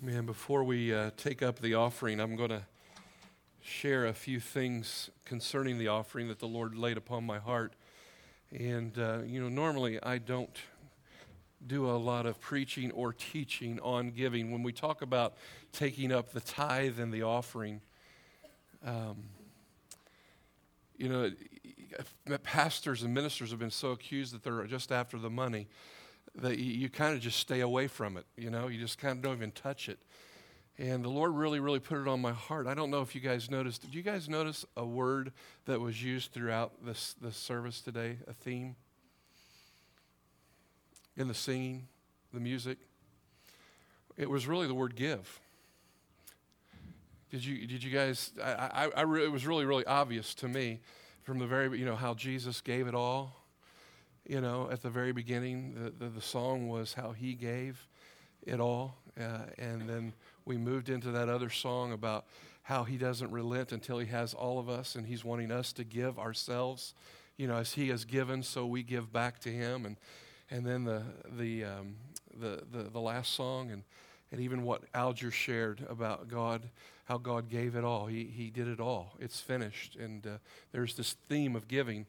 Man, before we uh, take up the offering, I'm going to share a few things concerning the offering that the Lord laid upon my heart. And, uh, you know, normally I don't do a lot of preaching or teaching on giving. When we talk about taking up the tithe and the offering, um, you know, pastors and ministers have been so accused that they're just after the money that you, kind of just stay away from it. You know, you just kind of don't even touch it. And the Lord really, really put it on my heart. I don't know if you guys noticed. Did you guys notice a word that was used throughout this, this service today, a theme? In the singing, the music? It was really the word give. Did you, did you guys? I, I, I re, it was really, really obvious to me from the very, you know, how Jesus gave it all you know, at the very beginning, the, the, the song was how he gave it all. Uh, and then we moved into that other song about how he doesn't relent until he has all of us, and he's wanting us to give ourselves, you know, as he has given, so we give back to him. And, and then the, the, um, the, the, the last song, and, and even what Alger shared about God, how God gave it all. He, he did it all. It's finished. And uh, there's this theme of giving.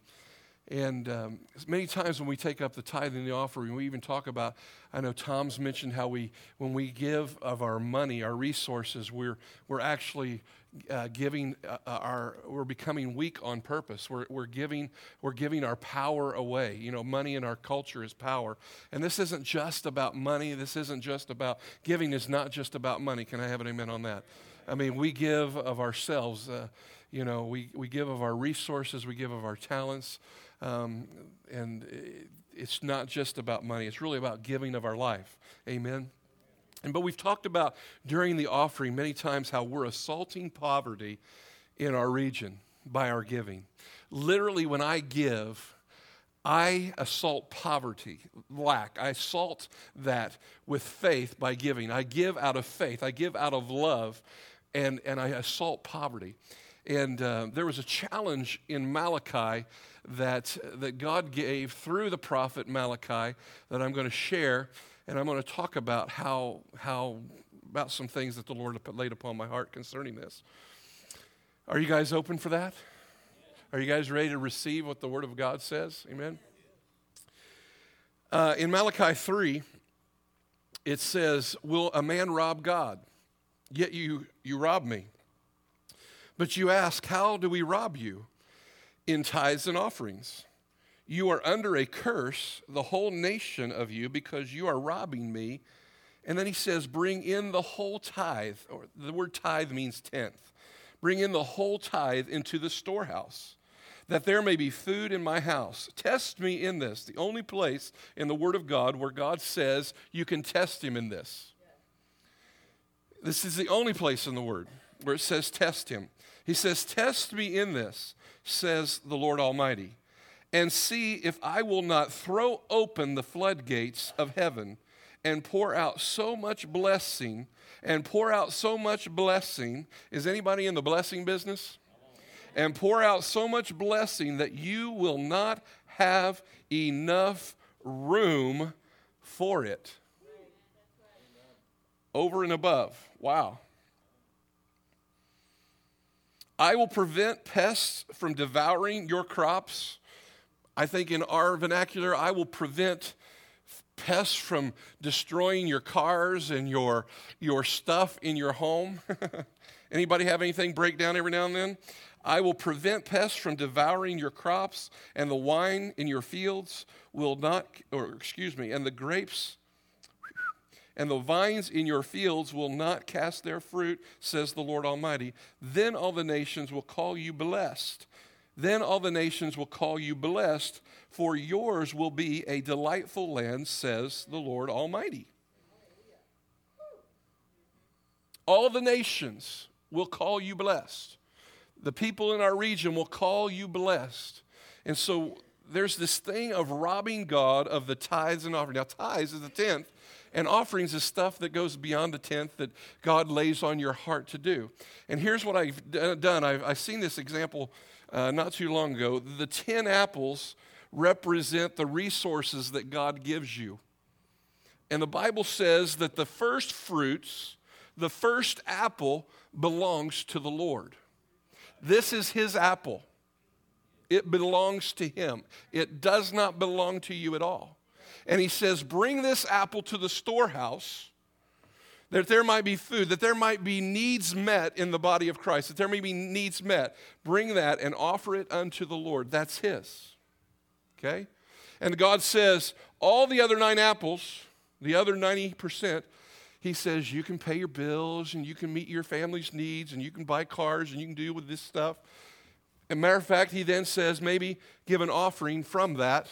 And um, many times when we take up the tithe and the offering, we even talk about, I know Tom's mentioned how we, when we give of our money, our resources, we're, we're actually uh, giving uh, uh, our, we're becoming weak on purpose. We're, we're, giving, we're giving our power away. You know, money in our culture is power. And this isn't just about money. This isn't just about, giving is not just about money. Can I have an amen on that? I mean, we give of ourselves. Uh, you know, we, we give of our resources, we give of our talents. Um, and it's not just about money, it's really about giving of our life. Amen. And but we've talked about during the offering many times how we're assaulting poverty in our region by our giving. Literally, when I give, I assault poverty, lack. I assault that with faith by giving. I give out of faith. I give out of love, and, and I assault poverty. And uh, there was a challenge in Malachi that, that God gave through the prophet Malachi that I'm going to share, and I'm going to talk about how, how about some things that the Lord laid upon my heart concerning this. Are you guys open for that? Are you guys ready to receive what the Word of God says? Amen. Uh, in Malachi 3, it says, Will a man rob God? Yet you, you rob me. But you ask, How do we rob you? In tithes and offerings. You are under a curse, the whole nation of you, because you are robbing me. And then he says, Bring in the whole tithe, or the word tithe means tenth. Bring in the whole tithe into the storehouse, that there may be food in my house. Test me in this, the only place in the Word of God where God says you can test him in this. This is the only place in the Word where it says test him. He says, Test me in this, says the Lord Almighty, and see if I will not throw open the floodgates of heaven and pour out so much blessing and pour out so much blessing. Is anybody in the blessing business? And pour out so much blessing that you will not have enough room for it. Over and above. Wow. I will prevent pests from devouring your crops. I think in our vernacular, I will prevent pests from destroying your cars and your, your stuff in your home. Anybody have anything break down every now and then? I will prevent pests from devouring your crops, and the wine in your fields will not, or excuse me, and the grapes and the vines in your fields will not cast their fruit, says the Lord Almighty. Then all the nations will call you blessed. Then all the nations will call you blessed, for yours will be a delightful land, says the Lord Almighty. All the nations will call you blessed. The people in our region will call you blessed. And so there's this thing of robbing God of the tithes and offerings. Now, tithes is the tenth, and offerings is stuff that goes beyond the tenth that God lays on your heart to do. And here's what I've done I've, I've seen this example uh, not too long ago. The 10 apples represent the resources that God gives you. And the Bible says that the first fruits the first apple belongs to the Lord. This is his apple. It belongs to him. It does not belong to you at all. And he says, Bring this apple to the storehouse that there might be food, that there might be needs met in the body of Christ, that there may be needs met. Bring that and offer it unto the Lord. That's his. Okay? And God says, All the other nine apples, the other 90%, he says, You can pay your bills and you can meet your family's needs and you can buy cars and you can deal with this stuff. And matter of fact, he then says, maybe give an offering from that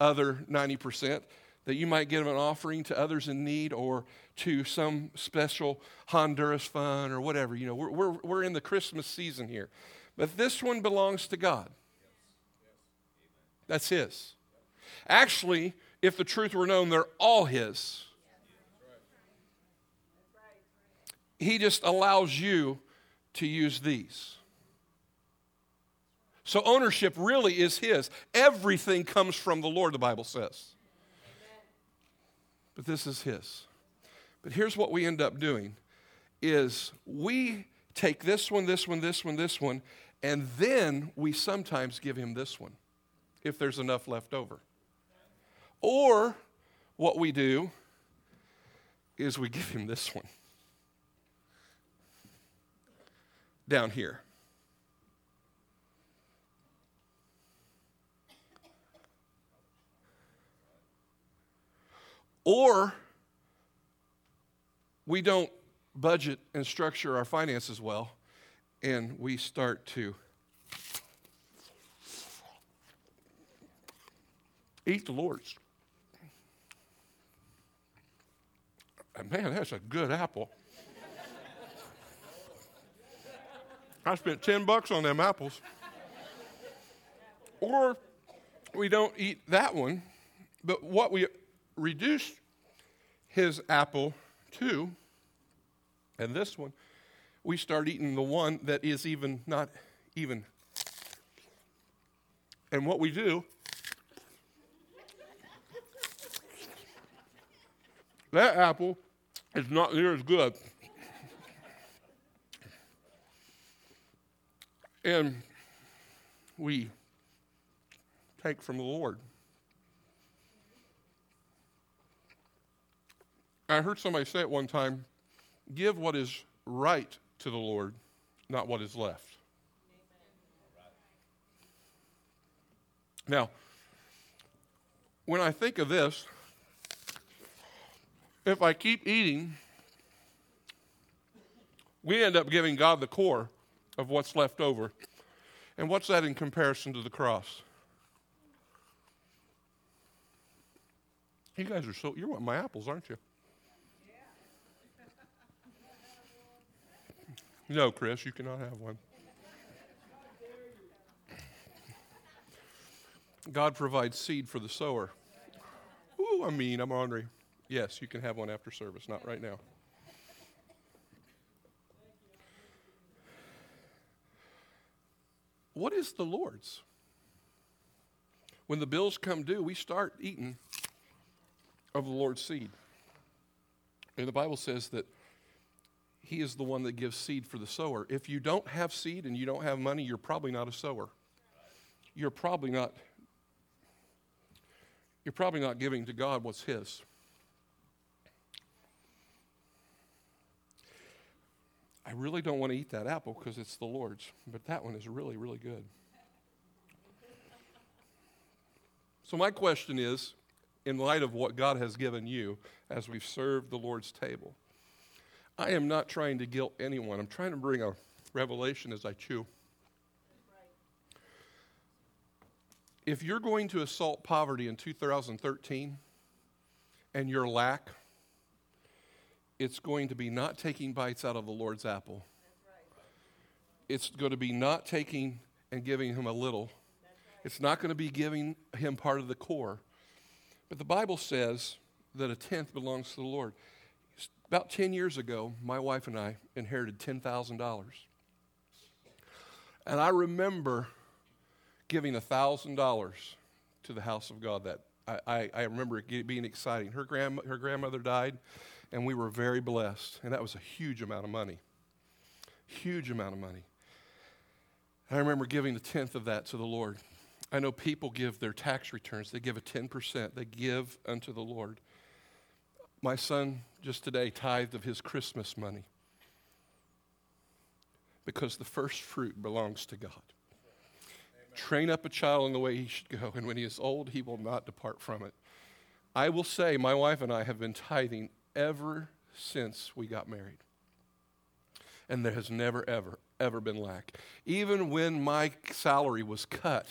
other 90%, that you might give an offering to others in need or to some special Honduras fund or whatever. You know, we're, we're, we're in the Christmas season here. But this one belongs to God. That's His. Actually, if the truth were known, they're all His. He just allows you to use these. So ownership really is His. Everything comes from the Lord, the Bible says. But this is His. But here's what we end up doing is we take this one, this one, this one, this one, and then we sometimes give him this one if there's enough left over. Or what we do is we give him this one down here. Or we don't budget and structure our finances well, and we start to eat the Lord's. Man, that's a good apple. I spent 10 bucks on them apples. Or we don't eat that one, but what we reduce his apple to, and this one, we start eating the one that is even not even. And what we do, that apple is not near as good. and we take from the Lord. I heard somebody say it one time give what is right to the Lord, not what is left. Now, when I think of this, if I keep eating, we end up giving God the core of what's left over. And what's that in comparison to the cross? You guys are so, you're wanting my apples, aren't you? No, Chris, you cannot have one. God provides seed for the sower. Ooh, I'm mean. I'm ornery. Yes, you can have one after service, not right now. What is the Lord's? When the bills come due, we start eating of the Lord's seed. And the Bible says that he is the one that gives seed for the sower. If you don't have seed and you don't have money, you're probably not a sower. You're probably not you're probably not giving to God what's his. I really don't want to eat that apple because it's the Lord's, but that one is really, really good. So, my question is in light of what God has given you as we've served the Lord's table, I am not trying to guilt anyone. I'm trying to bring a revelation as I chew. If you're going to assault poverty in 2013 and your lack, it's going to be not taking bites out of the Lord's apple. It's going to be not taking and giving him a little. It's not going to be giving him part of the core. But the Bible says that a tenth belongs to the Lord. About 10 years ago, my wife and I inherited $10,000. And I remember giving $1,000 to the house of God that I, I, I remember it being exciting. Her, grand, her grandmother died, And we were very blessed. And that was a huge amount of money. Huge amount of money. I remember giving the tenth of that to the Lord. I know people give their tax returns, they give a 10%, they give unto the Lord. My son just today tithed of his Christmas money because the first fruit belongs to God. Amen. Train up a child in the way he should go, and when he is old, he will not depart from it. I will say, my wife and I have been tithing ever since we got married. And there has never, ever, ever been lack. Even when my salary was cut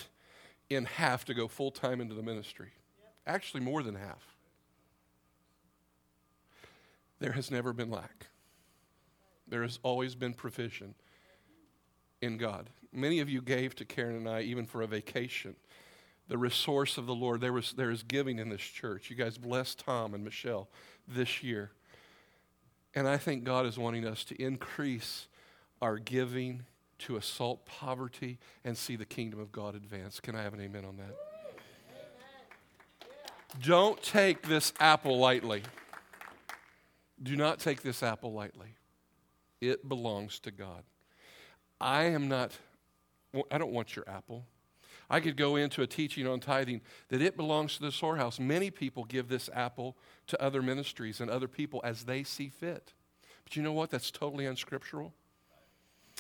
in half to go full time into the ministry, actually more than half, there has never been lack. There has always been provision in God. Many of you gave to Karen and I even for a vacation. The resource of the Lord. There, was, there is giving in this church. You guys blessed Tom and Michelle this year. And I think God is wanting us to increase our giving to assault poverty and see the kingdom of God advance. Can I have an amen on that? Don't take this apple lightly. Do not take this apple lightly. It belongs to God. I am not, I don't want your apple. I could go into a teaching on tithing that it belongs to the storehouse. Many people give this apple to other ministries and other people as they see fit. But you know what? That's totally unscriptural.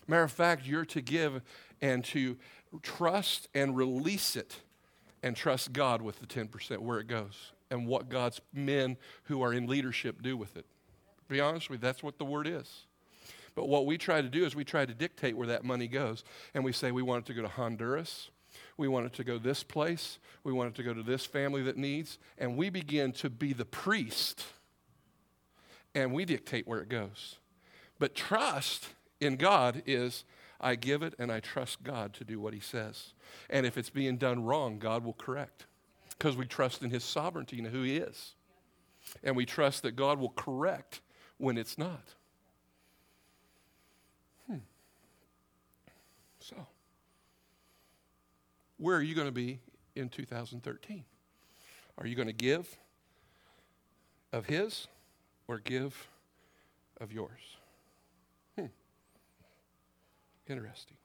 Matter of fact, you're to give and to trust and release it and trust God with the 10% where it goes and what God's men who are in leadership do with it. Be honest with you, that's what the word is. But what we try to do is we try to dictate where that money goes. And we say we want it to go to Honduras. We want it to go this place. We want it to go to this family that needs. And we begin to be the priest. And we dictate where it goes. But trust in God is I give it and I trust God to do what He says. And if it's being done wrong, God will correct. Because we trust in His sovereignty and who He is. And we trust that God will correct when it's not. So, where are you going to be in 2013? Are you going to give of His or give of yours? Hmm. Interesting.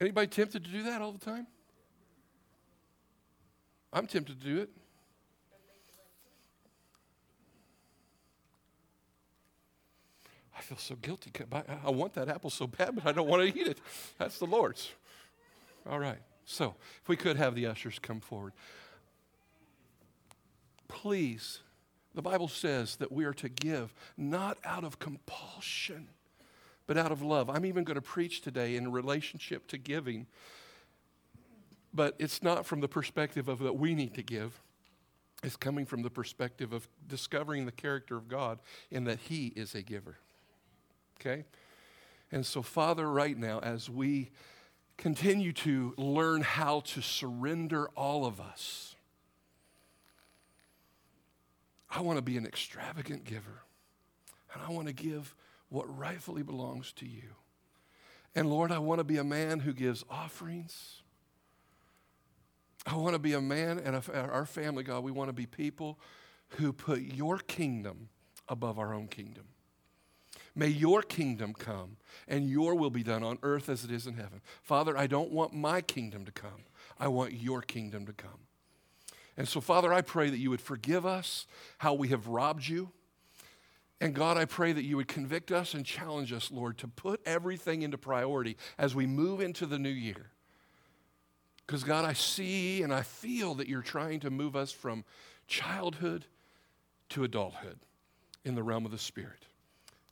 Anybody tempted to do that all the time? I'm tempted to do it. I feel so guilty. I want that apple so bad, but I don't want to eat it. That's the Lord's. All right. So, if we could have the ushers come forward. Please, the Bible says that we are to give not out of compulsion, but out of love. I'm even going to preach today in relationship to giving, but it's not from the perspective of that we need to give. It's coming from the perspective of discovering the character of God in that He is a giver okay? And so, Father, right now, as we continue to learn how to surrender all of us, I want to be an extravagant giver. And I want to give what rightfully belongs to you. And Lord, I want to be a man who gives offerings. I want to be a man and a, our family, God, we want to be people who put your kingdom above our own kingdom. May your kingdom come and your will be done on earth as it is in heaven. Father, I don't want my kingdom to come. I want your kingdom to come. And so, Father, I pray that you would forgive us how we have robbed you. And God, I pray that you would convict us and challenge us, Lord, to put everything into priority as we move into the new year. Because, God, I see and I feel that you're trying to move us from childhood to adulthood in the realm of the Spirit.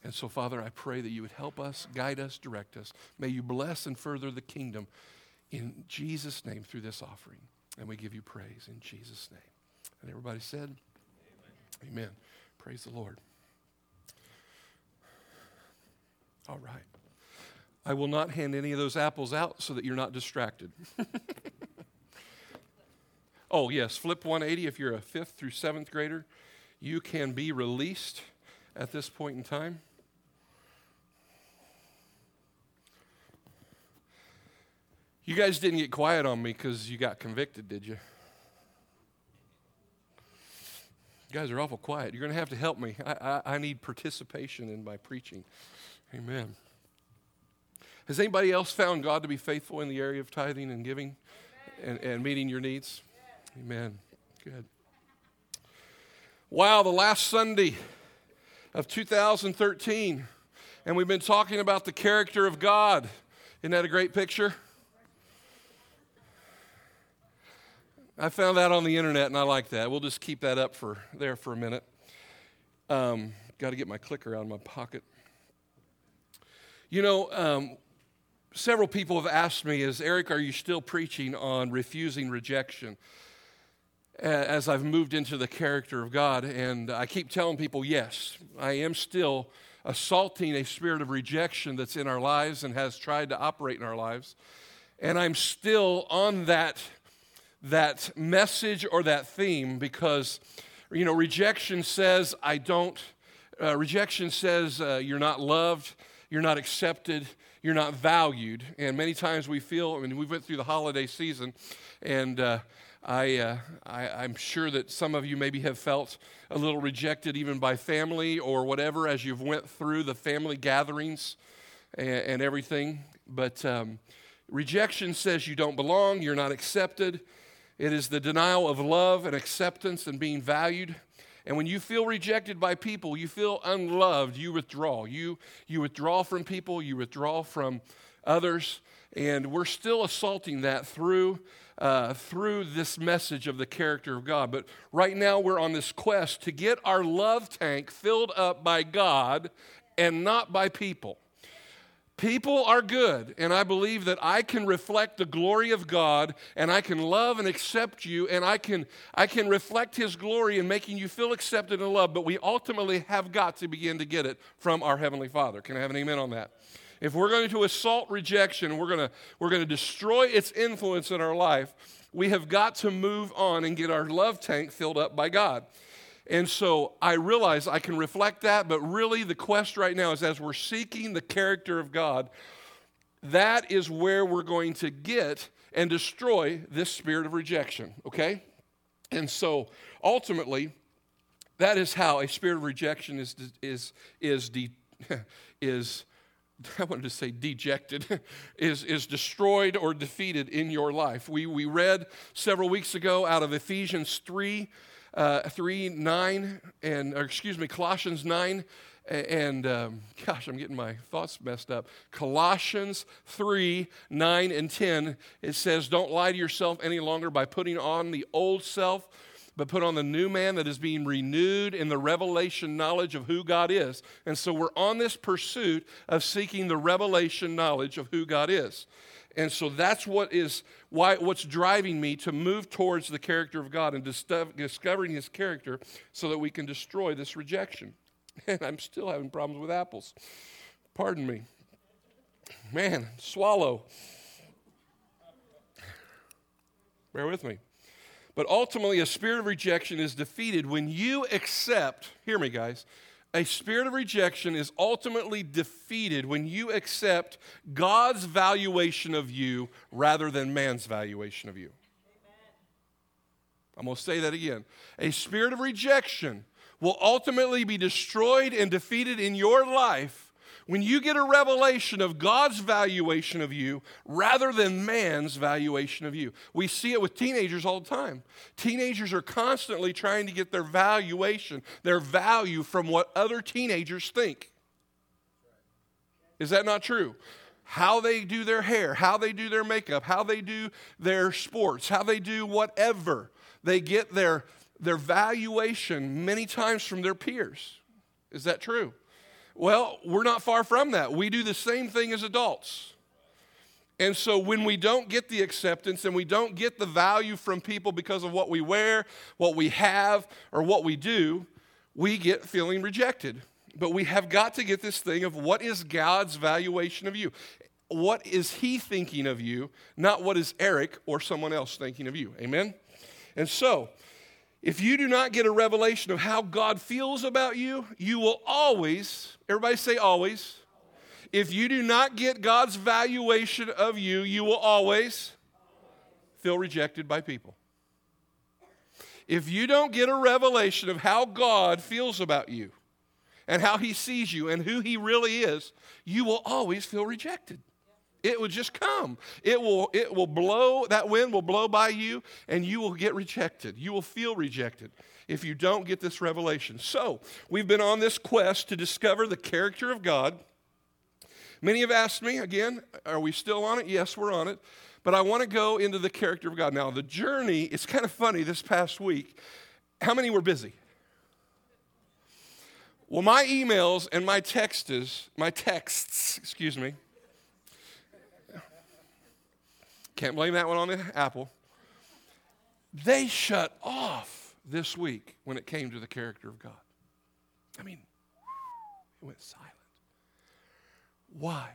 And so, Father, I pray that you would help us, guide us, direct us. May you bless and further the kingdom in Jesus' name through this offering. And we give you praise in Jesus' name. And everybody said, Amen. Amen. Praise the Lord. All right. I will not hand any of those apples out so that you're not distracted. oh, yes, flip 180 if you're a fifth through seventh grader. You can be released at this point in time. You guys didn't get quiet on me because you got convicted, did you? You guys are awful quiet. You're going to have to help me. I, I, I need participation in my preaching. Amen. Has anybody else found God to be faithful in the area of tithing and giving and, and meeting your needs? Amen. Good. Wow, the last Sunday of 2013, and we've been talking about the character of God. Isn't that a great picture? I found that on the internet and I like that. We'll just keep that up for there for a minute. Um, Got to get my clicker out of my pocket. You know, um, several people have asked me, "Is Eric, are you still preaching on refusing rejection?" As I've moved into the character of God, and I keep telling people, "Yes, I am still assaulting a spirit of rejection that's in our lives and has tried to operate in our lives, and I'm still on that." that message or that theme because, you know, rejection says, I don't, uh, rejection says uh, you're not loved, you're not accepted, you're not valued. And many times we feel, I mean, we went through the holiday season, and uh, I, uh, I, am sure that some of you maybe have felt a little rejected even by family or whatever as you've went through the family gatherings and, and everything. But um, rejection says you don't belong, you're not accepted, it is the denial of love and acceptance and being valued. And when you feel rejected by people, you feel unloved, you withdraw. You, you withdraw from people, you withdraw from others. And we're still assaulting that through, uh, through this message of the character of God. But right now, we're on this quest to get our love tank filled up by God and not by people. People are good, and I believe that I can reflect the glory of God, and I can love and accept you, and I can, I can reflect His glory in making you feel accepted and loved, but we ultimately have got to begin to get it from our Heavenly Father. Can I have an amen on that? If we're going to assault rejection, we're going to, we're going to destroy its influence in our life, we have got to move on and get our love tank filled up by God. And so I realize I can reflect that, but really the quest right now is as we're seeking the character of God, that is where we're going to get and destroy this spirit of rejection, okay? And so ultimately, that is how a spirit of rejection is, is, is, de, is I wanted to say dejected, is, is destroyed or defeated in your life. We, we read several weeks ago out of Ephesians 3 uh, 3 9, and, excuse me, Colossians 9, and um, gosh, I'm getting my thoughts messed up. Colossians 3 9 and 10, it says, Don't lie to yourself any longer by putting on the old self, but put on the new man that is being renewed in the revelation knowledge of who God is. And so we're on this pursuit of seeking the revelation knowledge of who God is. And so that's what is why what's driving me to move towards the character of God and discovering his character so that we can destroy this rejection. And I'm still having problems with apples. Pardon me. Man, swallow. Bear with me. But ultimately, a spirit of rejection is defeated when you accept, hear me, guys, a spirit of rejection is ultimately defeated when you accept God's valuation of you rather than man's valuation of you. I'm going to say that again. A spirit of rejection will ultimately be destroyed and defeated in your life when you get a revelation of God's valuation of you rather than man's valuation of you. We see it with teenagers all the time. Teenagers are constantly trying to get their valuation, their value from what other teenagers think. Is that not true? How they do their hair, how they do their makeup, how they do their sports, how they do whatever. They get their, their valuation many times from their peers. Is that true? Well, we're not far from that. We do the same thing as adults. And so when we don't get the acceptance and we don't get the value from people because of what we wear, what we have, or what we do, we get feeling rejected. But we have got to get this thing of what is God's valuation of you? What is He thinking of you, not what is Eric or someone else thinking of you? Amen? And so, if you do not get a revelation of how God feels about you, you will always, everybody say always, If you do not get God's valuation of you, you will always feel rejected by people. If you don't get a revelation of how God feels about you and how he sees you and who he really is, you will always feel rejected. It will just come. It will, it will blow, that wind will blow by you, and you will get rejected. You will feel rejected if you don't get this revelation. So, we've been on this quest to discover the character of God. Many have asked me, again, are we still on it? Yes, we're on it. But I want to go into the character of God. Now, the journey, it's kind of funny this past week. How many were busy? Well, my emails and my texts, my texts, excuse me, can't blame that one on the Apple. They shut off this week when it came to the character of God. I mean, it went silent. Why?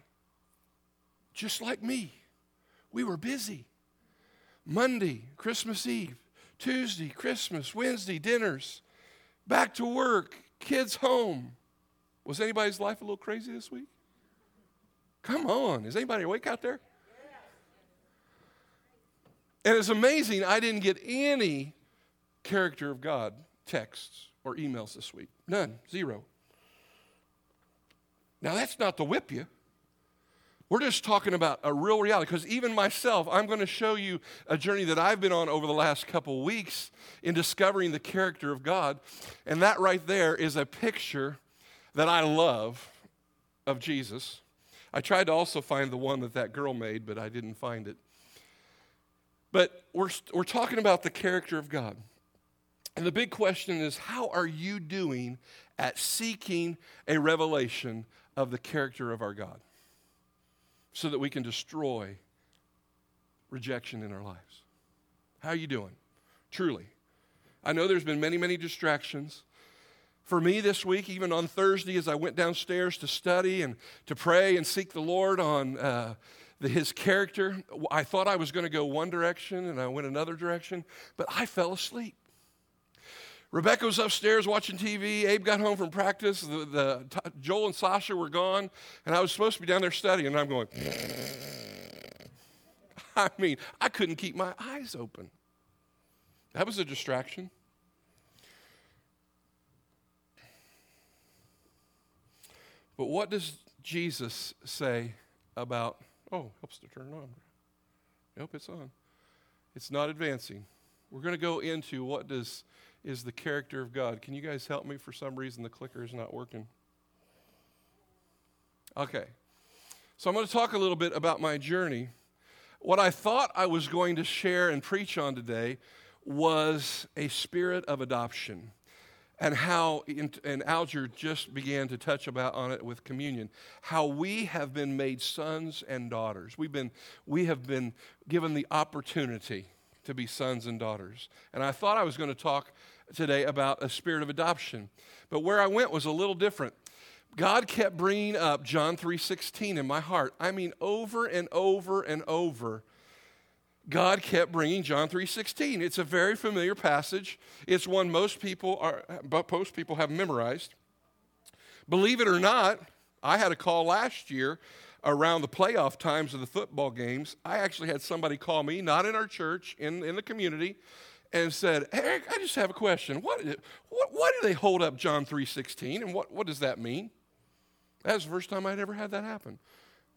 Just like me, we were busy. Monday, Christmas Eve, Tuesday, Christmas, Wednesday, dinners, back to work, kids home. Was anybody's life a little crazy this week? Come on, is anybody awake out there? And it's amazing, I didn't get any character of God texts or emails this week. None, zero. Now, that's not to whip you. We're just talking about a real reality because even myself, I'm going to show you a journey that I've been on over the last couple weeks in discovering the character of God. And that right there is a picture that I love of Jesus. I tried to also find the one that that girl made, but I didn't find it. But we're, we're talking about the character of God. And the big question is how are you doing at seeking a revelation of the character of our God so that we can destroy rejection in our lives? How are you doing? Truly. I know there's been many, many distractions. For me this week, even on Thursday, as I went downstairs to study and to pray and seek the Lord on. Uh, his character. I thought I was going to go one direction and I went another direction, but I fell asleep. Rebecca was upstairs watching TV. Abe got home from practice. The, the, Joel and Sasha were gone, and I was supposed to be down there studying, and I'm going, I mean, I couldn't keep my eyes open. That was a distraction. But what does Jesus say about Oh, helps to turn it on. Nope, it's on. It's not advancing. We're going to go into what does is the character of God. Can you guys help me? For some reason, the clicker is not working. Okay. So I'm going to talk a little bit about my journey. What I thought I was going to share and preach on today was a spirit of adoption and how, and Alger just began to touch about on it with communion, how we have been made sons and daughters. We've been, we have been given the opportunity to be sons and daughters. And I thought I was going to talk today about a spirit of adoption, but where I went was a little different. God kept bringing up John 3:16 in my heart. I mean over and over and over God kept bringing John 3:16. It's a very familiar passage. It's one most people are most people have memorized. Believe it or not, I had a call last year around the playoff times of the football games. I actually had somebody call me, not in our church, in, in the community, and said, Eric, I just have a question. What, what, why do they hold up John 3.16, and what, what does that mean? That was the first time I'd ever had that happen.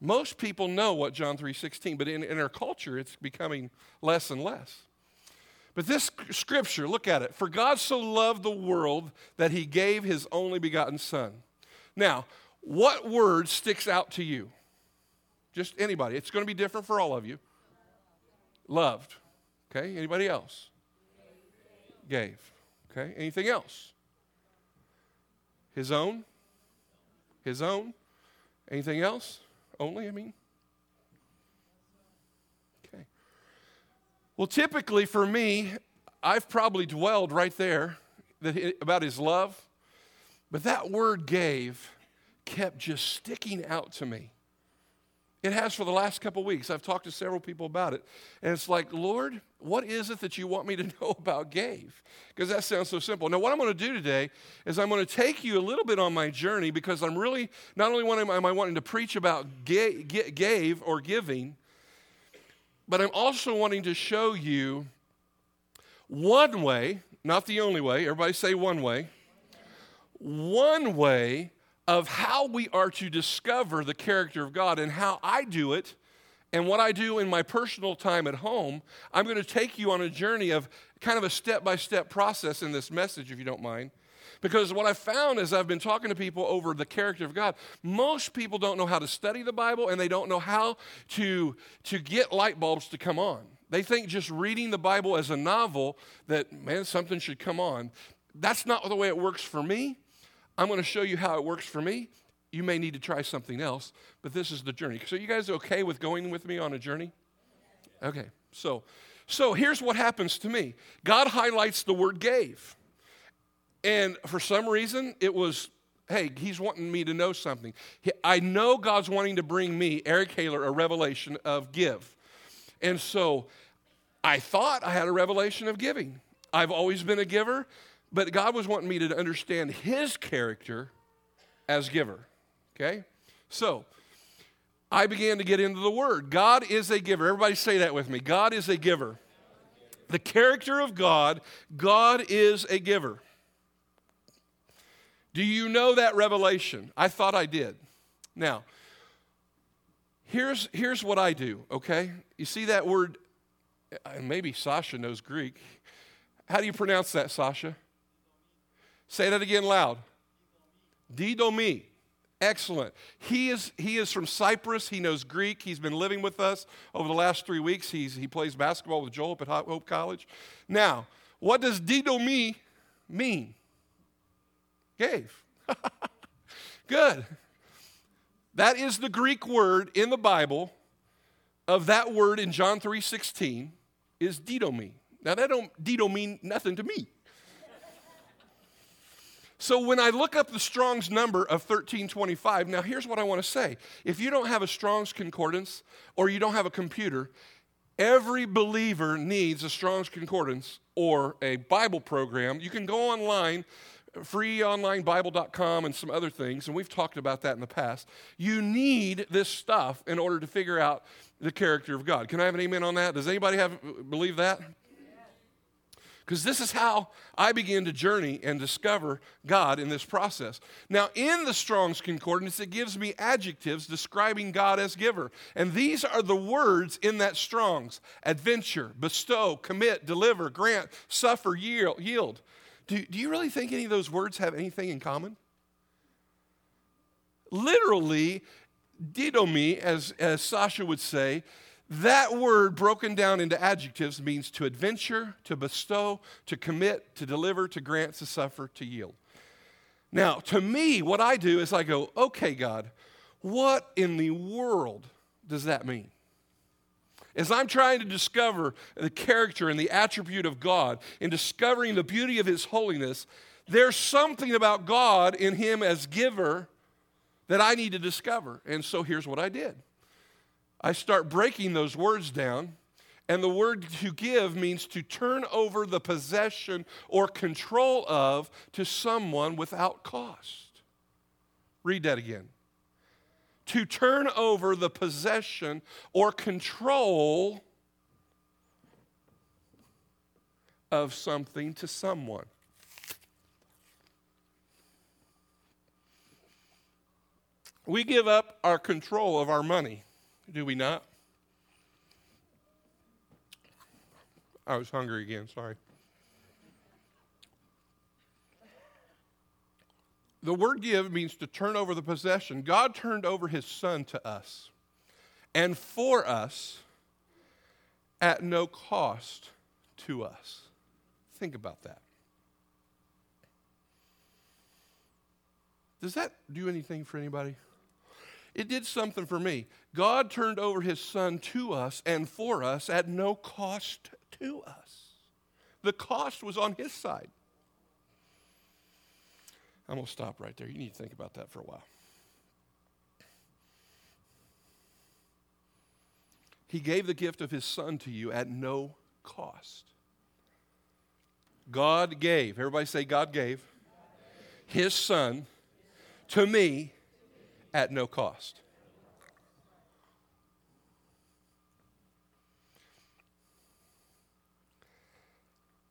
Most people know what John 3:16, but in, in our culture it's becoming less and less. But this scripture, look at it. For God so loved the world that he gave his only begotten son. Now, what word sticks out to you? Just anybody. It's going to be different for all of you. Loved. Okay? Anybody else? Gave. Okay? Anything else? His own? His own? Anything else? Only, I mean? Okay. Well, typically for me, I've probably dwelled right there about his love, but that word gave kept just sticking out to me. It has for the last couple weeks. I've talked to several people about it. And it's like, Lord, what is it that you want me to know about gave? Because that sounds so simple. Now, what I'm going to do today is I'm going to take you a little bit on my journey because I'm really, not only am I wanting to preach about gave or giving, but I'm also wanting to show you one way, not the only way, everybody say one way, one way of how we are to discover the character of God and how I do it and what I do in my personal time at home, I'm going to take you on a journey of kind of a step by step process in this message, if you don't mind. Because what I've found as I've been talking to people over the character of God, most people don't know how to study the Bible and they don't know how to, to get light bulbs to come on. They think just reading the Bible as a novel that, man, something should come on. That's not the way it works for me. I'm going to show you how it works for me. You may need to try something else, but this is the journey. So, you guys okay with going with me on a journey? Okay. So, so here's what happens to me. God highlights the word gave. And for some reason, it was, hey, he's wanting me to know something. I know God's wanting to bring me, Eric Haler, a revelation of give. And so I thought I had a revelation of giving. I've always been a giver. But God was wanting me to understand his character as giver. Okay? So, I began to get into the word. God is a giver. Everybody say that with me. God is a giver. The character of God, God is a giver. Do you know that revelation? I thought I did. Now, here's, here's what I do, okay? You see that word, maybe Sasha knows Greek. How do you pronounce that, Sasha? Say that again loud. Didomi. Excellent. He is, he is from Cyprus. He knows Greek. He's been living with us over the last three weeks. He's, he plays basketball with Joel at Hope College. Now, what does didomi mean? Gave. Good. That is the Greek word in the Bible of that word in John 3.16 is didomi. Now, that don't dido mean nothing to me. So when I look up the Strong's number of 1325, now here's what I want to say. If you don't have a Strong's concordance or you don't have a computer, every believer needs a Strong's concordance or a Bible program. You can go online, freeonlinebible.com and some other things, and we've talked about that in the past. You need this stuff in order to figure out the character of God. Can I have an amen on that? Does anybody have believe that? Because this is how I began to journey and discover God in this process. Now, in the Strong's Concordance, it gives me adjectives describing God as giver. And these are the words in that Strong's adventure, bestow, commit, deliver, grant, suffer, yield. Do, do you really think any of those words have anything in common? Literally, didomi, as, as Sasha would say, that word, broken down into adjectives, means to adventure, to bestow, to commit, to deliver, to grant, to suffer, to yield. Now, to me, what I do is I go, okay, God, what in the world does that mean? As I'm trying to discover the character and the attribute of God, in discovering the beauty of His holiness, there's something about God in Him as giver that I need to discover. And so here's what I did I start breaking those words down. And the word to give means to turn over the possession or control of to someone without cost. Read that again. To turn over the possession or control of something to someone. We give up our control of our money do we not? I was hungry again, sorry. The word give means to turn over the possession. God turned over his son to us and for us at no cost to us. Think about that. Does that do anything for anybody? It did something for me. God turned over his son to us and for us at no cost to us. The cost was on his side. I'm going to stop right there. You need to think about that for a while. He gave the gift of His Son to you at no cost. God gave, everybody say, God gave His Son to me at no cost.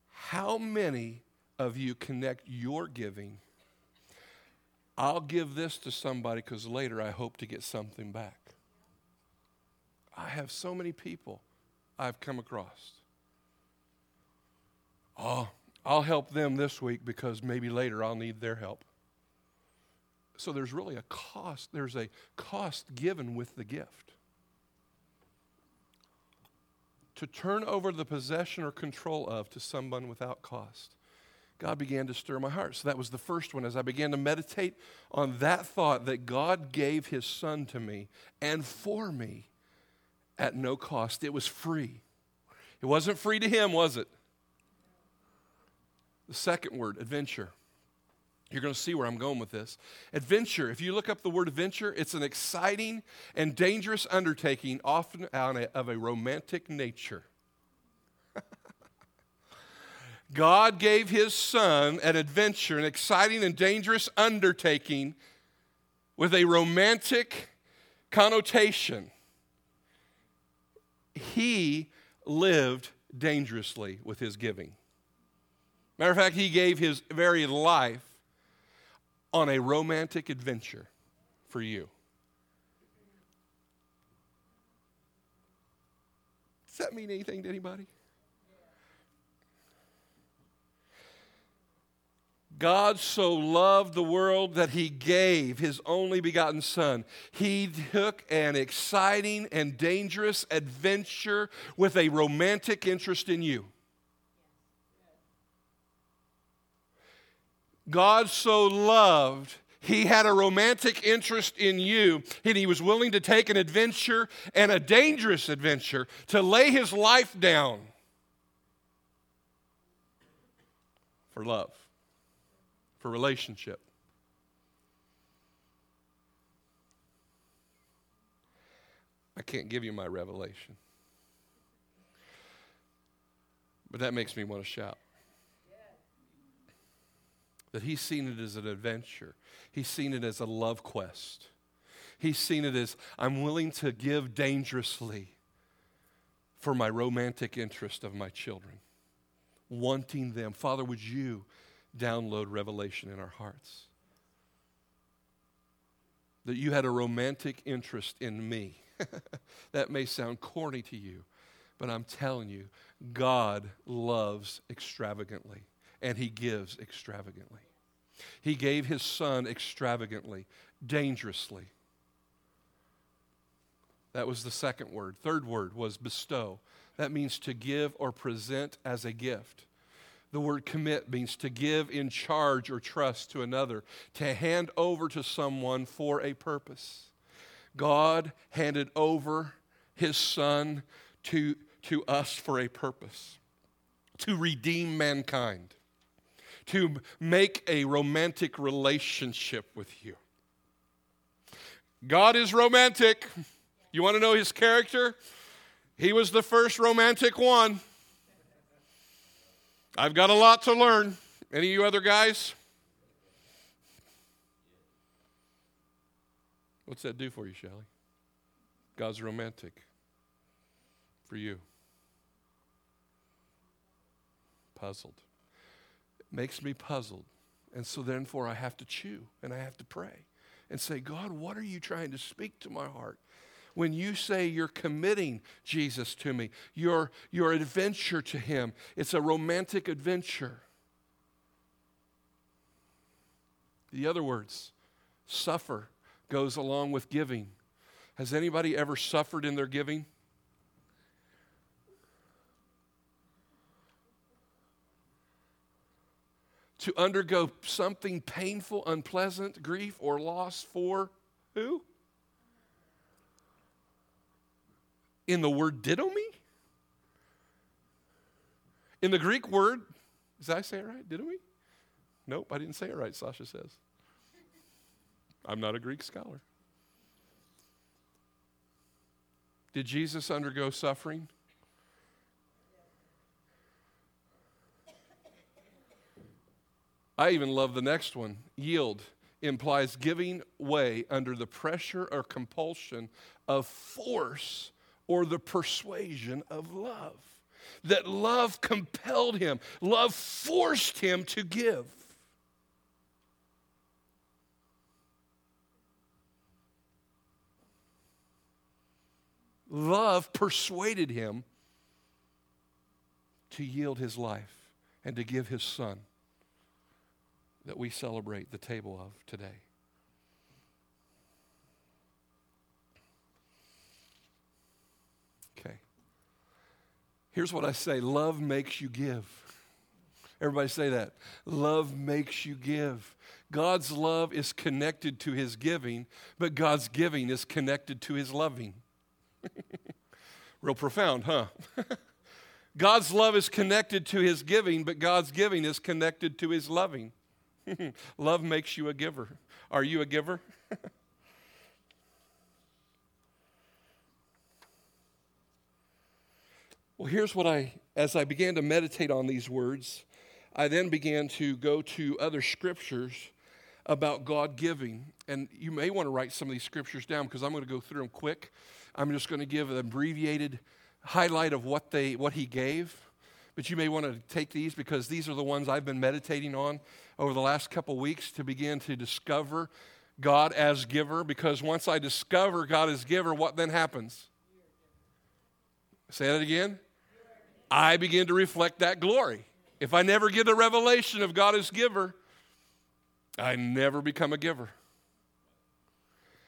How many of you connect your giving? I'll give this to somebody because later I hope to get something back. I have so many people I've come across. Oh, I'll help them this week because maybe later I'll need their help. So there's really a cost. There's a cost given with the gift. To turn over the possession or control of to someone without cost. God began to stir my heart. So that was the first one. As I began to meditate on that thought that God gave his son to me and for me at no cost, it was free. It wasn't free to him, was it? The second word, adventure. You're going to see where I'm going with this. Adventure, if you look up the word adventure, it's an exciting and dangerous undertaking, often of a romantic nature. God gave his son an adventure, an exciting and dangerous undertaking with a romantic connotation. He lived dangerously with his giving. Matter of fact, he gave his very life on a romantic adventure for you. Does that mean anything to anybody? God so loved the world that he gave his only begotten Son. He took an exciting and dangerous adventure with a romantic interest in you. God so loved, he had a romantic interest in you, and he was willing to take an adventure and a dangerous adventure to lay his life down for love, for relationship. I can't give you my revelation. But that makes me want to shout that he's seen it as an adventure, he's seen it as a love quest. He's seen it as I'm willing to give dangerously for my romantic interest of my children, wanting them. Father, would you download revelation in our hearts? That you had a romantic interest in me. that may sound corny to you, but I'm telling you, God loves extravagantly and he gives extravagantly. He gave his son extravagantly, dangerously. That was the second word. Third word was bestow. That means to give or present as a gift. The word commit means to give in charge or trust to another, to hand over to someone for a purpose. God handed over his son to, to us for a purpose, to redeem mankind to make a romantic relationship with you. God is romantic. You want to know his character? He was the first romantic one. I've got a lot to learn. Any of you other guys? What's that do for you, Shelly? God's romantic for you. Puzzled makes me puzzled. And so, therefore, I have to chew and I have to pray and say, God, what are you trying to speak to my heart? When you say you're committing Jesus to me, your, your adventure to Him, it's a romantic adventure. The other words, suffer, goes along with giving. Has anybody ever suffered in their giving? To undergo something painful, unpleasant, grief, or loss for who? In the word didomi? In the Greek word, did I say it right? Didomi? Nope, I didn't say it right, Sasha says. I'm not a Greek scholar. Did Jesus undergo suffering? I even love the next one. Yield implies giving way under the pressure or compulsion of force or the persuasion of love. That love compelled him, love forced him to give. Love persuaded him to yield his life and to give his son that we celebrate the table of today. Okay. Here's what I say love makes you give. Everybody say that. Love makes you give. God's love is connected to his giving, but God's giving is connected to his loving. Real profound, huh? God's love is connected to his giving, but God's giving is connected to his loving. Love makes you a giver. Are you a giver? well, here's what I, as I began to meditate on these words, I then began to go to other scriptures about God giving. And you may want to write some of these scriptures down because I'm going to go through them quick. I'm just going to give an abbreviated highlight of what, they, what he gave. But you may want to take these because these are the ones I've been meditating on over the last couple weeks to begin to discover God as giver. Because once I discover God as giver, what then happens? Say that again. I begin to reflect that glory. If I never get a revelation of God as giver, I never become a giver.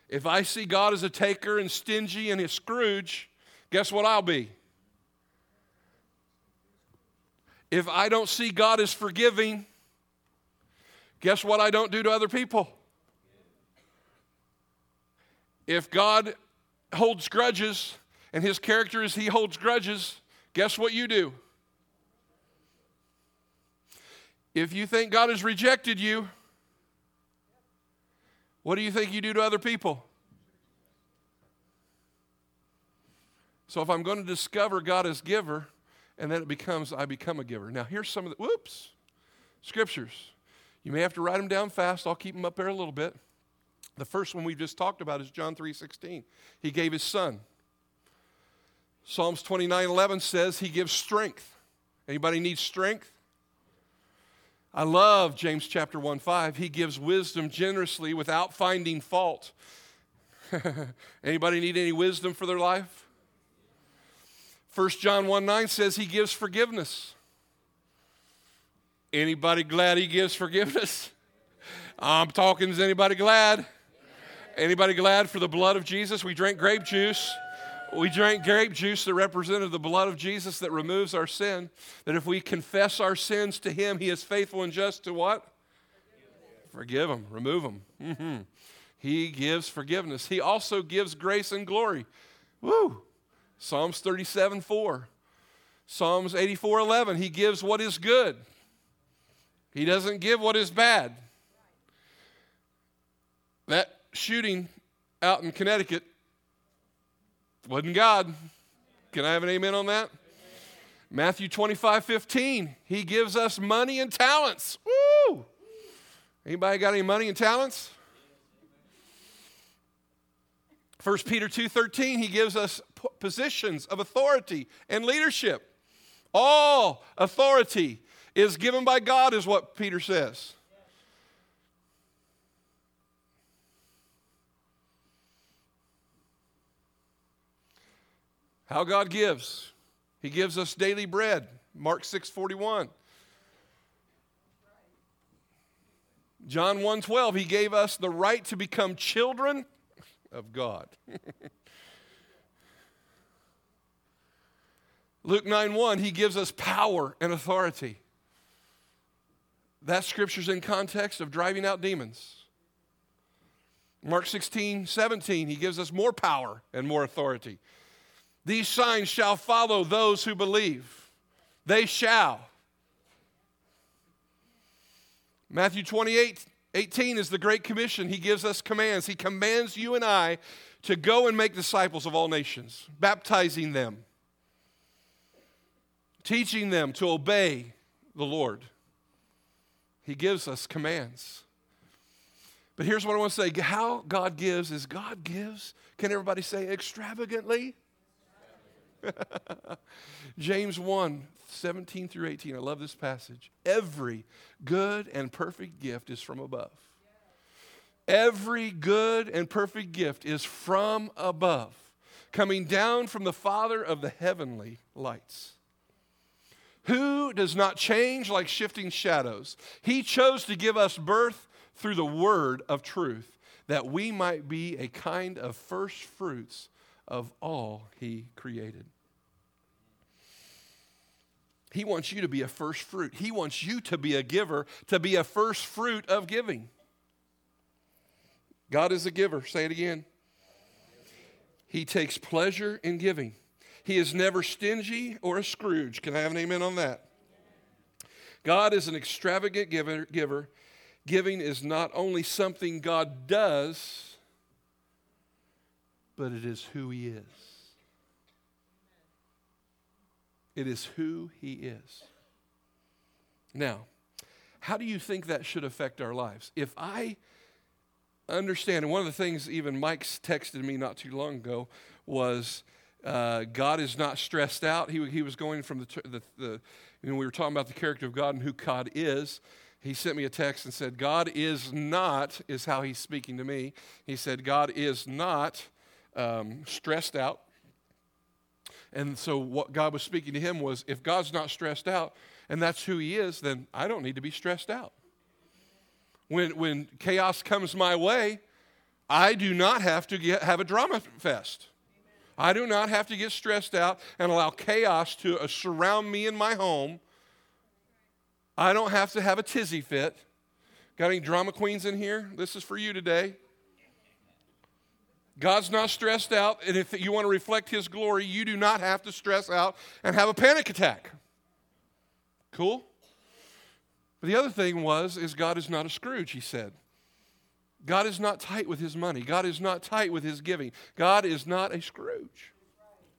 If I see God as a taker and stingy and a Scrooge, guess what I'll be? If I don't see God as forgiving, guess what I don't do to other people? If God holds grudges and his character is he holds grudges, guess what you do? If you think God has rejected you, what do you think you do to other people? So if I'm going to discover God as giver, and then it becomes I become a giver. Now here's some of the whoops scriptures. You may have to write them down fast. I'll keep them up there a little bit. The first one we just talked about is John 3:16. He gave his son. Psalms 29:11 says he gives strength. Anybody need strength? I love James chapter 1 5. He gives wisdom generously without finding fault. Anybody need any wisdom for their life? 1 John 1 9 says he gives forgiveness. Anybody glad he gives forgiveness? I'm talking, is anybody glad? Anybody glad for the blood of Jesus? We drank grape juice. We drank grape juice that represented the blood of Jesus that removes our sin. That if we confess our sins to Him, He is faithful and just to what? Forgive them, remove them. Mm-hmm. He gives forgiveness. He also gives grace and glory. Woo! Psalms 37 4. Psalms 84 11. He gives what is good, He doesn't give what is bad. That shooting out in Connecticut wasn't God. Can I have an amen on that? Matthew 25 15. He gives us money and talents. Woo! Anybody got any money and talents? 1 Peter 2:13 he gives us positions of authority and leadership. All authority is given by God is what Peter says. How God gives. He gives us daily bread. Mark 6:41. John 1:12 he gave us the right to become children of God. Luke 9 1, he gives us power and authority. That scripture's in context of driving out demons. Mark 16 17, he gives us more power and more authority. These signs shall follow those who believe. They shall. Matthew 28 18 is the Great Commission. He gives us commands. He commands you and I to go and make disciples of all nations, baptizing them, teaching them to obey the Lord. He gives us commands. But here's what I want to say how God gives is God gives, can everybody say extravagantly? James 1 17 through 18. I love this passage. Every good and perfect gift is from above. Every good and perfect gift is from above, coming down from the Father of the heavenly lights who does not change like shifting shadows. He chose to give us birth through the word of truth, that we might be a kind of first fruits of all he created. He wants you to be a first fruit. He wants you to be a giver, to be a first fruit of giving. God is a giver. Say it again. He takes pleasure in giving. He is never stingy or a Scrooge. Can I have an amen on that? God is an extravagant giver. giver. Giving is not only something God does, but it is who He is. It is who He is. Now, how do you think that should affect our lives? If I understand, and one of the things even Mike's texted me not too long ago was uh, God is not stressed out. He, he was going from the, the, the, you know, we were talking about the character of God and who God is. He sent me a text and said, God is not, is how he's speaking to me. He said, God is not um, stressed out. And so, what God was speaking to him was if God's not stressed out and that's who he is, then I don't need to be stressed out. When, when chaos comes my way, I do not have to get, have a drama fest. I do not have to get stressed out and allow chaos to uh, surround me in my home. I don't have to have a tizzy fit. Got any drama queens in here? This is for you today. God's not stressed out, and if you want to reflect His glory, you do not have to stress out and have a panic attack. Cool? But the other thing was, is God is not a Scrooge, he said. God is not tight with his money. God is not tight with his giving. God is not a Scrooge.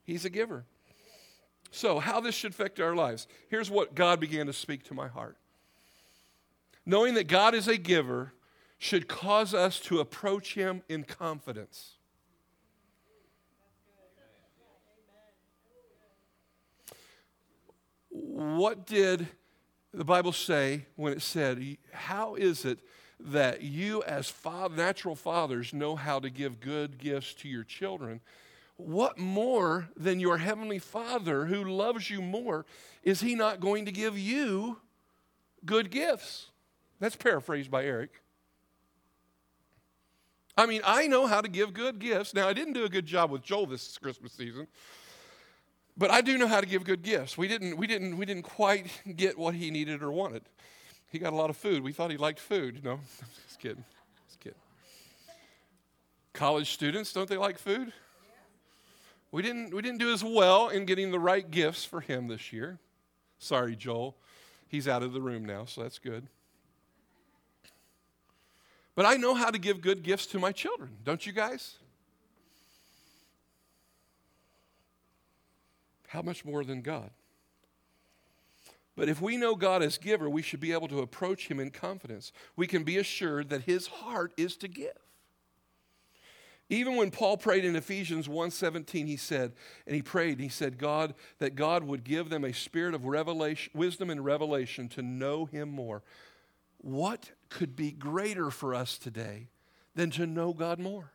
He's a giver. So, how this should affect our lives. Here's what God began to speak to my heart. Knowing that God is a giver should cause us to approach him in confidence. What did the Bible say when it said, How is it that you, as father, natural fathers, know how to give good gifts to your children, what more than your heavenly Father who loves you more is He not going to give you good gifts? That's paraphrased by Eric. I mean, I know how to give good gifts. Now, I didn't do a good job with Joel this Christmas season, but I do know how to give good gifts. We didn't, we didn't, we didn't quite get what he needed or wanted. He got a lot of food. We thought he liked food. No, just kidding. Just kidding. College students, don't they like food? We didn't, we didn't do as well in getting the right gifts for him this year. Sorry, Joel. He's out of the room now, so that's good. But I know how to give good gifts to my children, don't you guys? How much more than God? But if we know God as giver, we should be able to approach him in confidence. We can be assured that his heart is to give. Even when Paul prayed in Ephesians 1:17, he said, and he prayed, and he said, God, that God would give them a spirit of revelation, wisdom and revelation to know him more. What could be greater for us today than to know God more?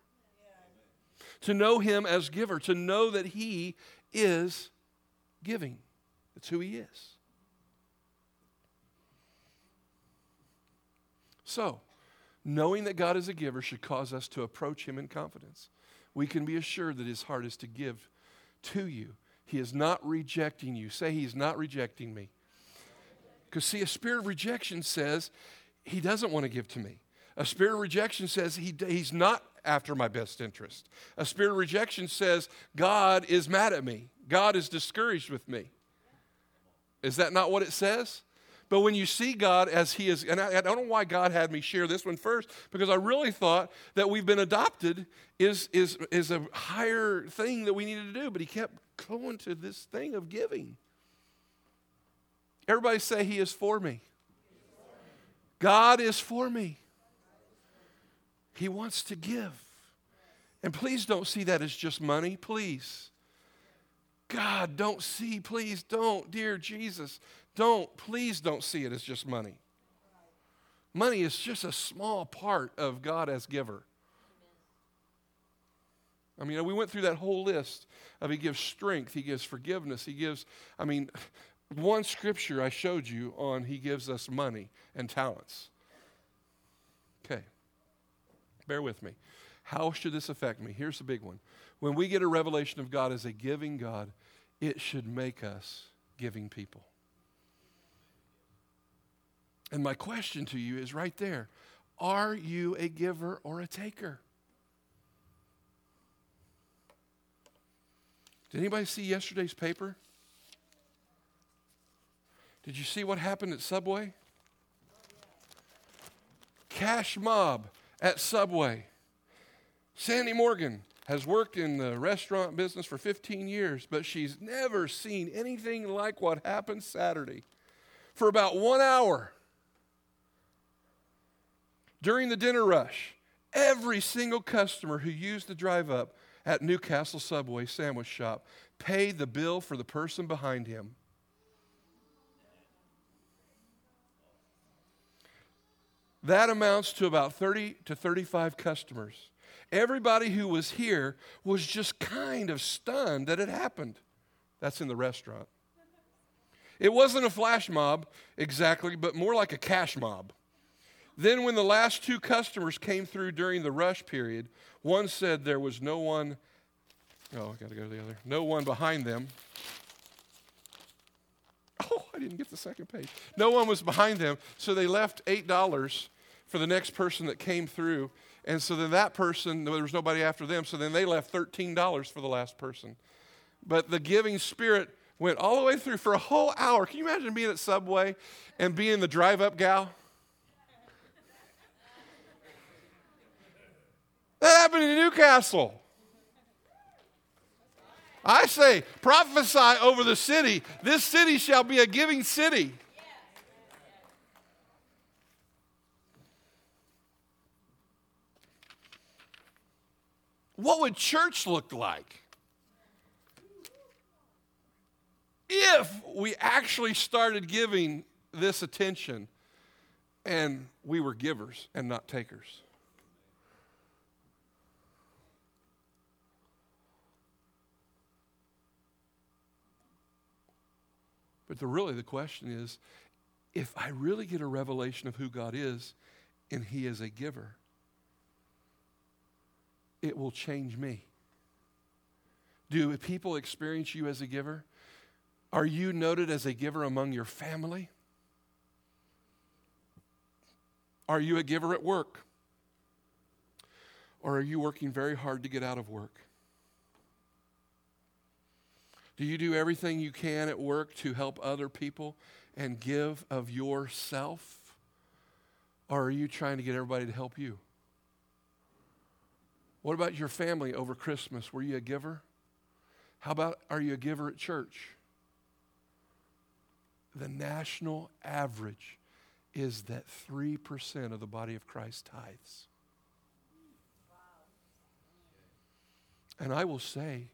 To know him as giver, to know that he is giving. That's who he is. So, knowing that God is a giver should cause us to approach Him in confidence. We can be assured that His heart is to give to you. He is not rejecting you. Say, He's not rejecting me. Because, see, a spirit of rejection says He doesn't want to give to me. A spirit of rejection says he, He's not after my best interest. A spirit of rejection says God is mad at me, God is discouraged with me. Is that not what it says? But when you see God as He is, and I, I, don't know why God had me share this one first, because I really thought that we've been adopted is, is, is a higher thing that we needed to do, but He kept going to this thing of giving. Everybody say, He is for me. God is for me. He wants to give. And please don't see that as just money, please. God, don't see, please don't, dear Jesus, don't, please don't see it as just money. Money is just a small part of God as giver. I mean, we went through that whole list of He gives strength, He gives forgiveness, He gives, I mean, one scripture I showed you on He gives us money and talents. Okay. Bear with me. How should this affect me? Here's the big one. When we get a revelation of God as a giving God, it should make us giving people. And my question to you is right there Are you a giver or a taker? Did anybody see yesterday's paper? Did you see what happened at Subway? Cash mob at Subway. Sandy Morgan has worked in the restaurant business for 15 years, but she's never seen anything like what happened Saturday. For about one hour during the dinner rush, every single customer who used the drive up at Newcastle Subway sandwich shop paid the bill for the person behind him. That amounts to about 30 to 35 customers. Everybody who was here was just kind of stunned that it happened. That's in the restaurant. It wasn't a flash mob exactly, but more like a cash mob. Then, when the last two customers came through during the rush period, one said there was no one, oh, I got to go to the other, no one behind them. Oh, I didn't get the second page. No one was behind them, so they left $8 for the next person that came through. And so then that person, there was nobody after them, so then they left $13 for the last person. But the giving spirit went all the way through for a whole hour. Can you imagine being at Subway and being the drive up gal? That happened in Newcastle. I say, prophesy over the city. This city shall be a giving city. What would church look like if we actually started giving this attention and we were givers and not takers? But the, really, the question is if I really get a revelation of who God is and He is a giver, it will change me. Do people experience you as a giver? Are you noted as a giver among your family? Are you a giver at work? Or are you working very hard to get out of work? Do you do everything you can at work to help other people and give of yourself? Or are you trying to get everybody to help you? What about your family over Christmas? Were you a giver? How about are you a giver at church? The national average is that 3% of the body of Christ tithes. And I will say,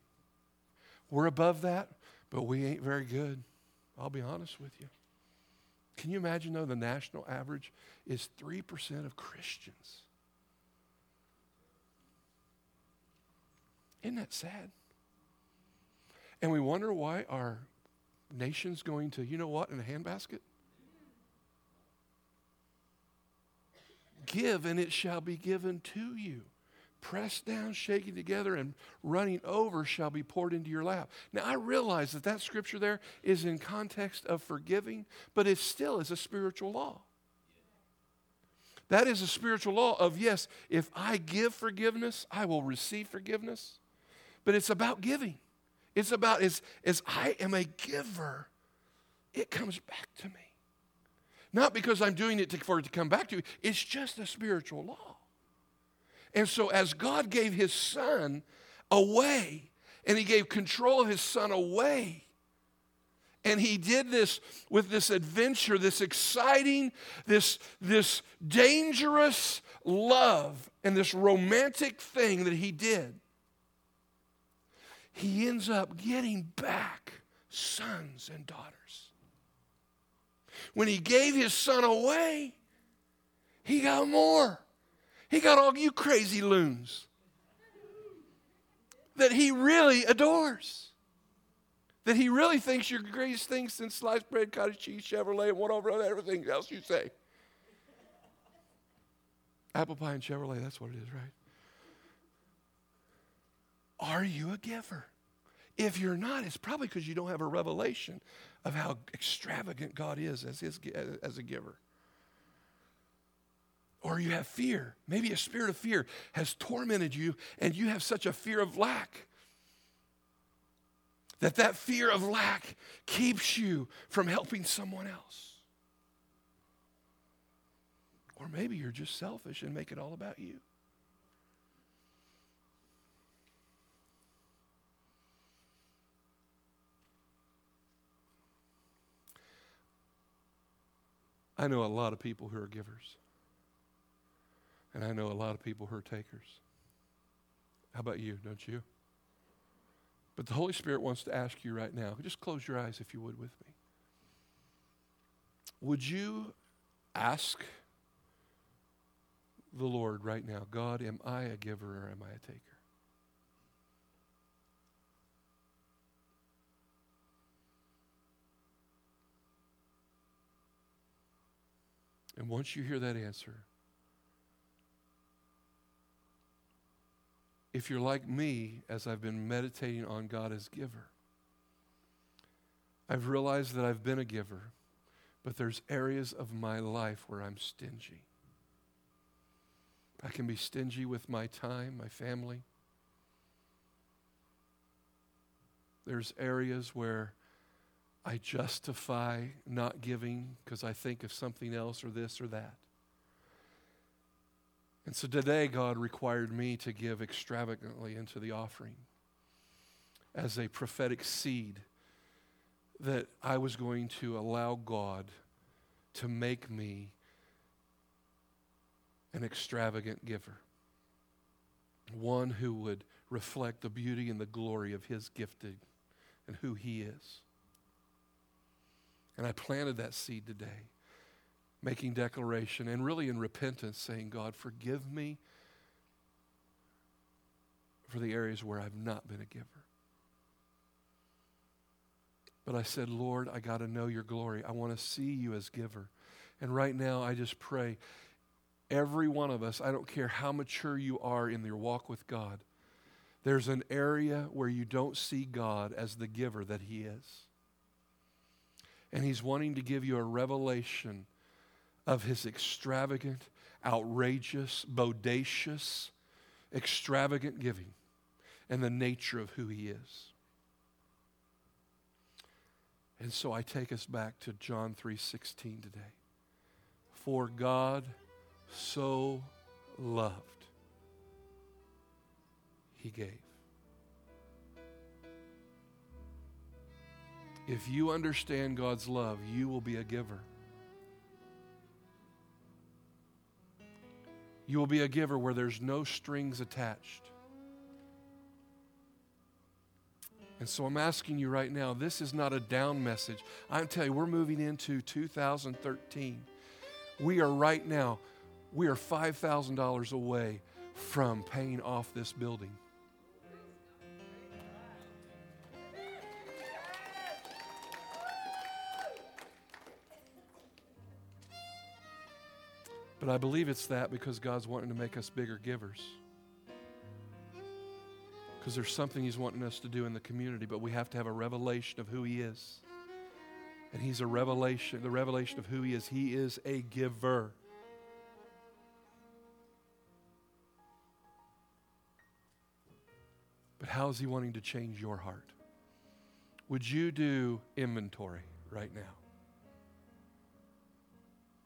we're above that, but we ain't very good. I'll be honest with you. Can you imagine, though, the national average is 3% of Christians? Isn't that sad? And we wonder why our nation's going to, you know what, in a handbasket? Give, and it shall be given to you. Pressed down, shaking together, and running over shall be poured into your lap. Now, I realize that that scripture there is in context of forgiving, but it still is a spiritual law. That is a spiritual law of yes, if I give forgiveness, I will receive forgiveness. But it's about giving. It's about as, as I am a giver, it comes back to me. Not because I'm doing it to, for it to come back to you, it's just a spiritual law. And so, as God gave his son away, and he gave control of his son away, and he did this with this adventure, this exciting, this, this dangerous love, and this romantic thing that he did. He ends up getting back sons and daughters. When he gave his son away, he got more. He got all you crazy loons that he really adores. That he really thinks you're the greatest thing since sliced bread, cottage cheese, Chevrolet, and whatever everything else you say. Apple pie and Chevrolet, that's what it is, right? Are you a giver? If you're not, it's probably because you don't have a revelation of how extravagant God is as, his, as a giver. Or you have fear. Maybe a spirit of fear has tormented you, and you have such a fear of lack that that fear of lack keeps you from helping someone else. Or maybe you're just selfish and make it all about you. I know a lot of people who are givers. And I know a lot of people who are takers. How about you? Don't you? But the Holy Spirit wants to ask you right now just close your eyes if you would with me. Would you ask the Lord right now, God, am I a giver or am I a taker? And once you hear that answer, if you're like me, as I've been meditating on God as giver, I've realized that I've been a giver, but there's areas of my life where I'm stingy. I can be stingy with my time, my family. There's areas where I justify not giving because I think of something else or this or that. And so today, God required me to give extravagantly into the offering as a prophetic seed that I was going to allow God to make me an extravagant giver, one who would reflect the beauty and the glory of His gifting and who He is. And I planted that seed today, making declaration and really in repentance, saying, God, forgive me for the areas where I've not been a giver. But I said, Lord, I got to know your glory. I want to see you as giver. And right now, I just pray every one of us, I don't care how mature you are in your walk with God, there's an area where you don't see God as the giver that He is. And He's wanting to give you a revelation of His extravagant, outrageous, bodacious, extravagant giving and the nature of who He is. And so I take us back to John 3:16 today. For God so loved, he gave. If you understand God's love, you will be a giver. You will be a giver where there's no strings attached. And so I'm asking you right now, this is not a down message. I'm telling you, we're moving into 2013. We are right now we are $5,000 away from paying off this building. But I believe it's that because God's wanting to make us bigger givers. Because there's something He's wanting us to do in the community, but we have to have a revelation of who He is. And He's a revelation, the revelation of who He is. He is a giver. But how is He wanting to change your heart? Would you do inventory right now?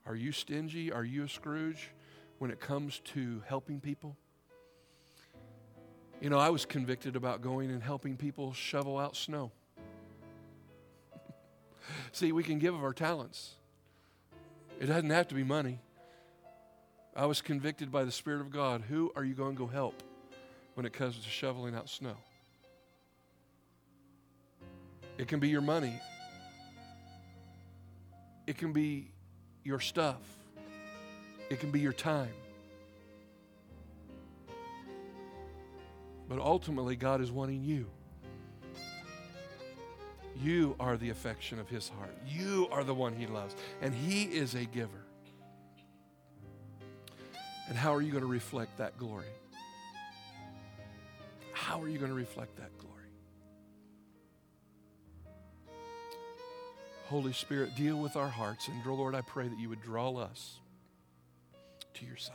Are you stingy? Are you a Scrooge when it comes to helping people? You know, I was convicted about going and helping people shovel out snow. See, we can give of our talents. It doesn't have to be money. I was convicted by the Spirit of God. Who are you going to go help when it comes to shoveling out snow? It can be your money, it can be your stuff, it can be your time. But ultimately, God is wanting you. You are the affection of His heart. You are the one He loves. And He is a giver. And how are you going to reflect that glory? How are you going to reflect that glory? Holy Spirit, deal with our hearts. And oh, Lord, I pray that you would draw us to your side.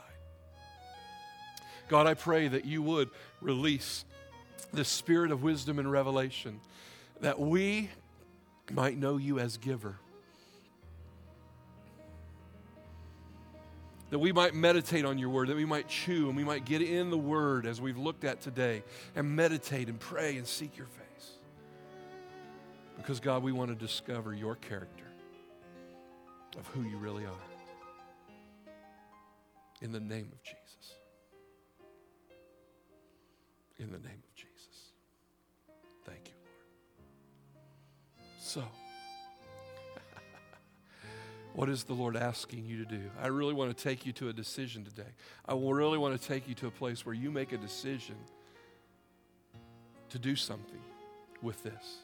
God, I pray that you would release the spirit of wisdom and revelation that we might know you as giver. That we might meditate on your word, that we might chew and we might get in the word as we've looked at today and meditate and pray and seek your face. Because, God, we want to discover your character of who you really are. In the name of Jesus. In the name of Jesus. Thank you. Lord. So, what is the Lord asking you to do? I really want to take you to a decision today. I really want to take you to a place where you make a decision to do something with this,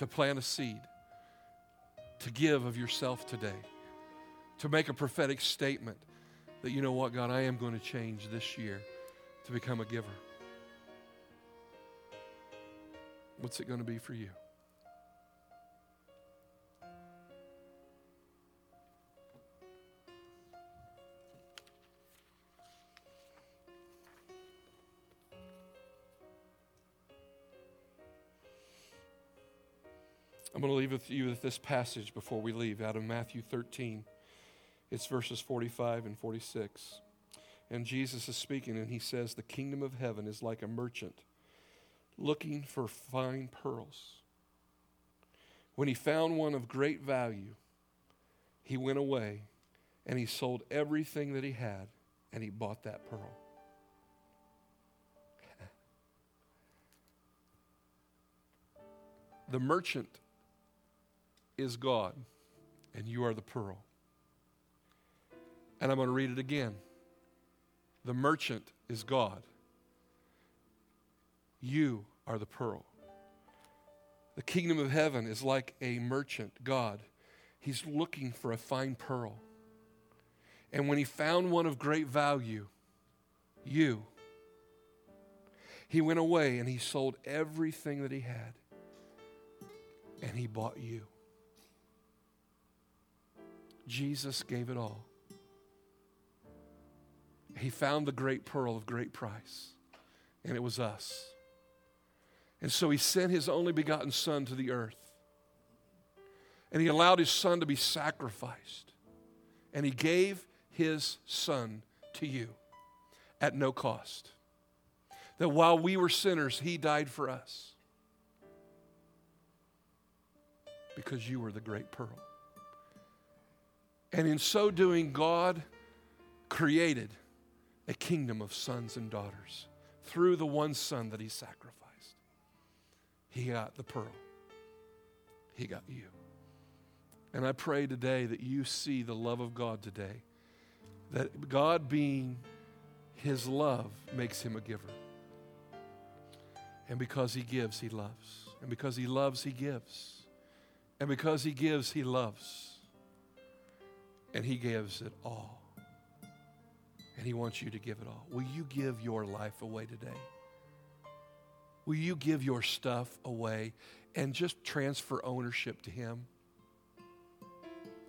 to plant a seed, to give of yourself today, to make a prophetic statement that, you know what, God, I am going to change this year to become a giver. What's it going to be for you? I'm going to leave with you with this passage before we leave out of Matthew 13. It's verses 45 and 46. And Jesus is speaking, and he says, The kingdom of heaven is like a merchant looking for fine pearls. When he found one of great value, he went away and he sold everything that he had and he bought that pearl. the merchant is God, and you are the pearl. And I'm going to read it again. The merchant is God. You are the pearl. The kingdom of heaven is like a merchant, God. He's looking for a fine pearl. And when he found one of great value, you, he went away and he sold everything that he had and he bought you. Jesus gave it all. He found the great pearl of great price, and it was us. And so he sent his only begotten Son to the earth. And he allowed his Son to be sacrificed. And he gave his Son to you at no cost. That while we were sinners, he died for us. Because you were the great pearl. And in so doing, God created a kingdom of sons and daughters through the one son that he sacrificed. He got the pearl, he got you. And I pray today that you see the love of God today. That God being his love makes him a giver. And because he gives, he loves. And because he loves, he gives. And because he gives, he loves and He gives it all. And He wants you to give it all. Will you give your life away today? Will you give your stuff away and just transfer ownership to Him?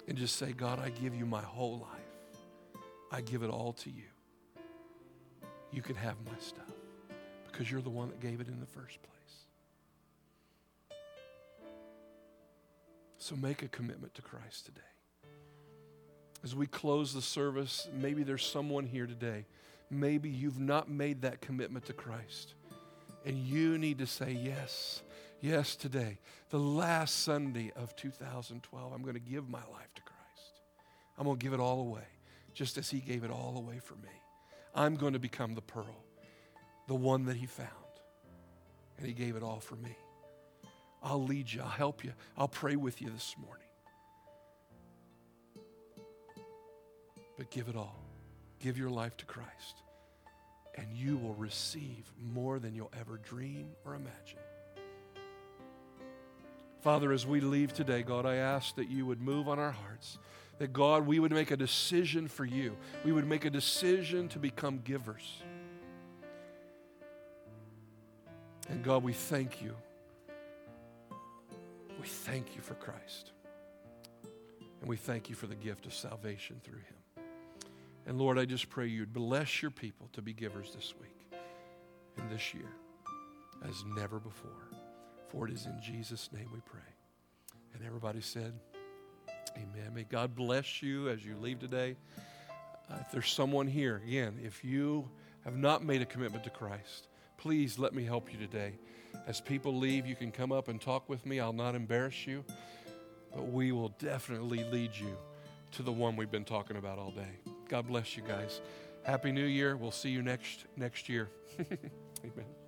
And just say, God, I give you my whole life. I give it all to you. You can have my stuff because you're the one that gave it in the first place. So make a commitment to Christ today. As we close the service, maybe there's someone here today. Maybe you've not made that commitment to Christ. And you need to say, Yes, yes, today, the last Sunday of 2012, I'm going to give my life to Christ. I'm going to give it all away, just as He gave it all away for me. I'm going to become the pearl, the one that He found. And He gave it all for me. I'll lead you, I'll help you, I'll pray with you this morning. But give it all. Give your life to Christ, and you will receive more than you'll ever dream or imagine. Father, as we leave today, God, I ask that you would move on our hearts. That God, we would make a decision for you. We would make a decision to become givers. And God, we thank you. We thank you for Christ. And we thank you for the gift of salvation through him. And Lord, I just pray you'd bless your people to be givers this week and this year as never before. For it is in Jesus' name we pray. And everybody said, Amen. May God bless you as you leave today. Uh, if there's someone here, again, if you have not made a commitment to Christ, please let me help you today. As people leave, you can come up and talk with me. I'll not embarrass you, but we will definitely lead you to the one we've been talking about all day. God bless you guys. Happy New Year. We'll see you next next year. Amen.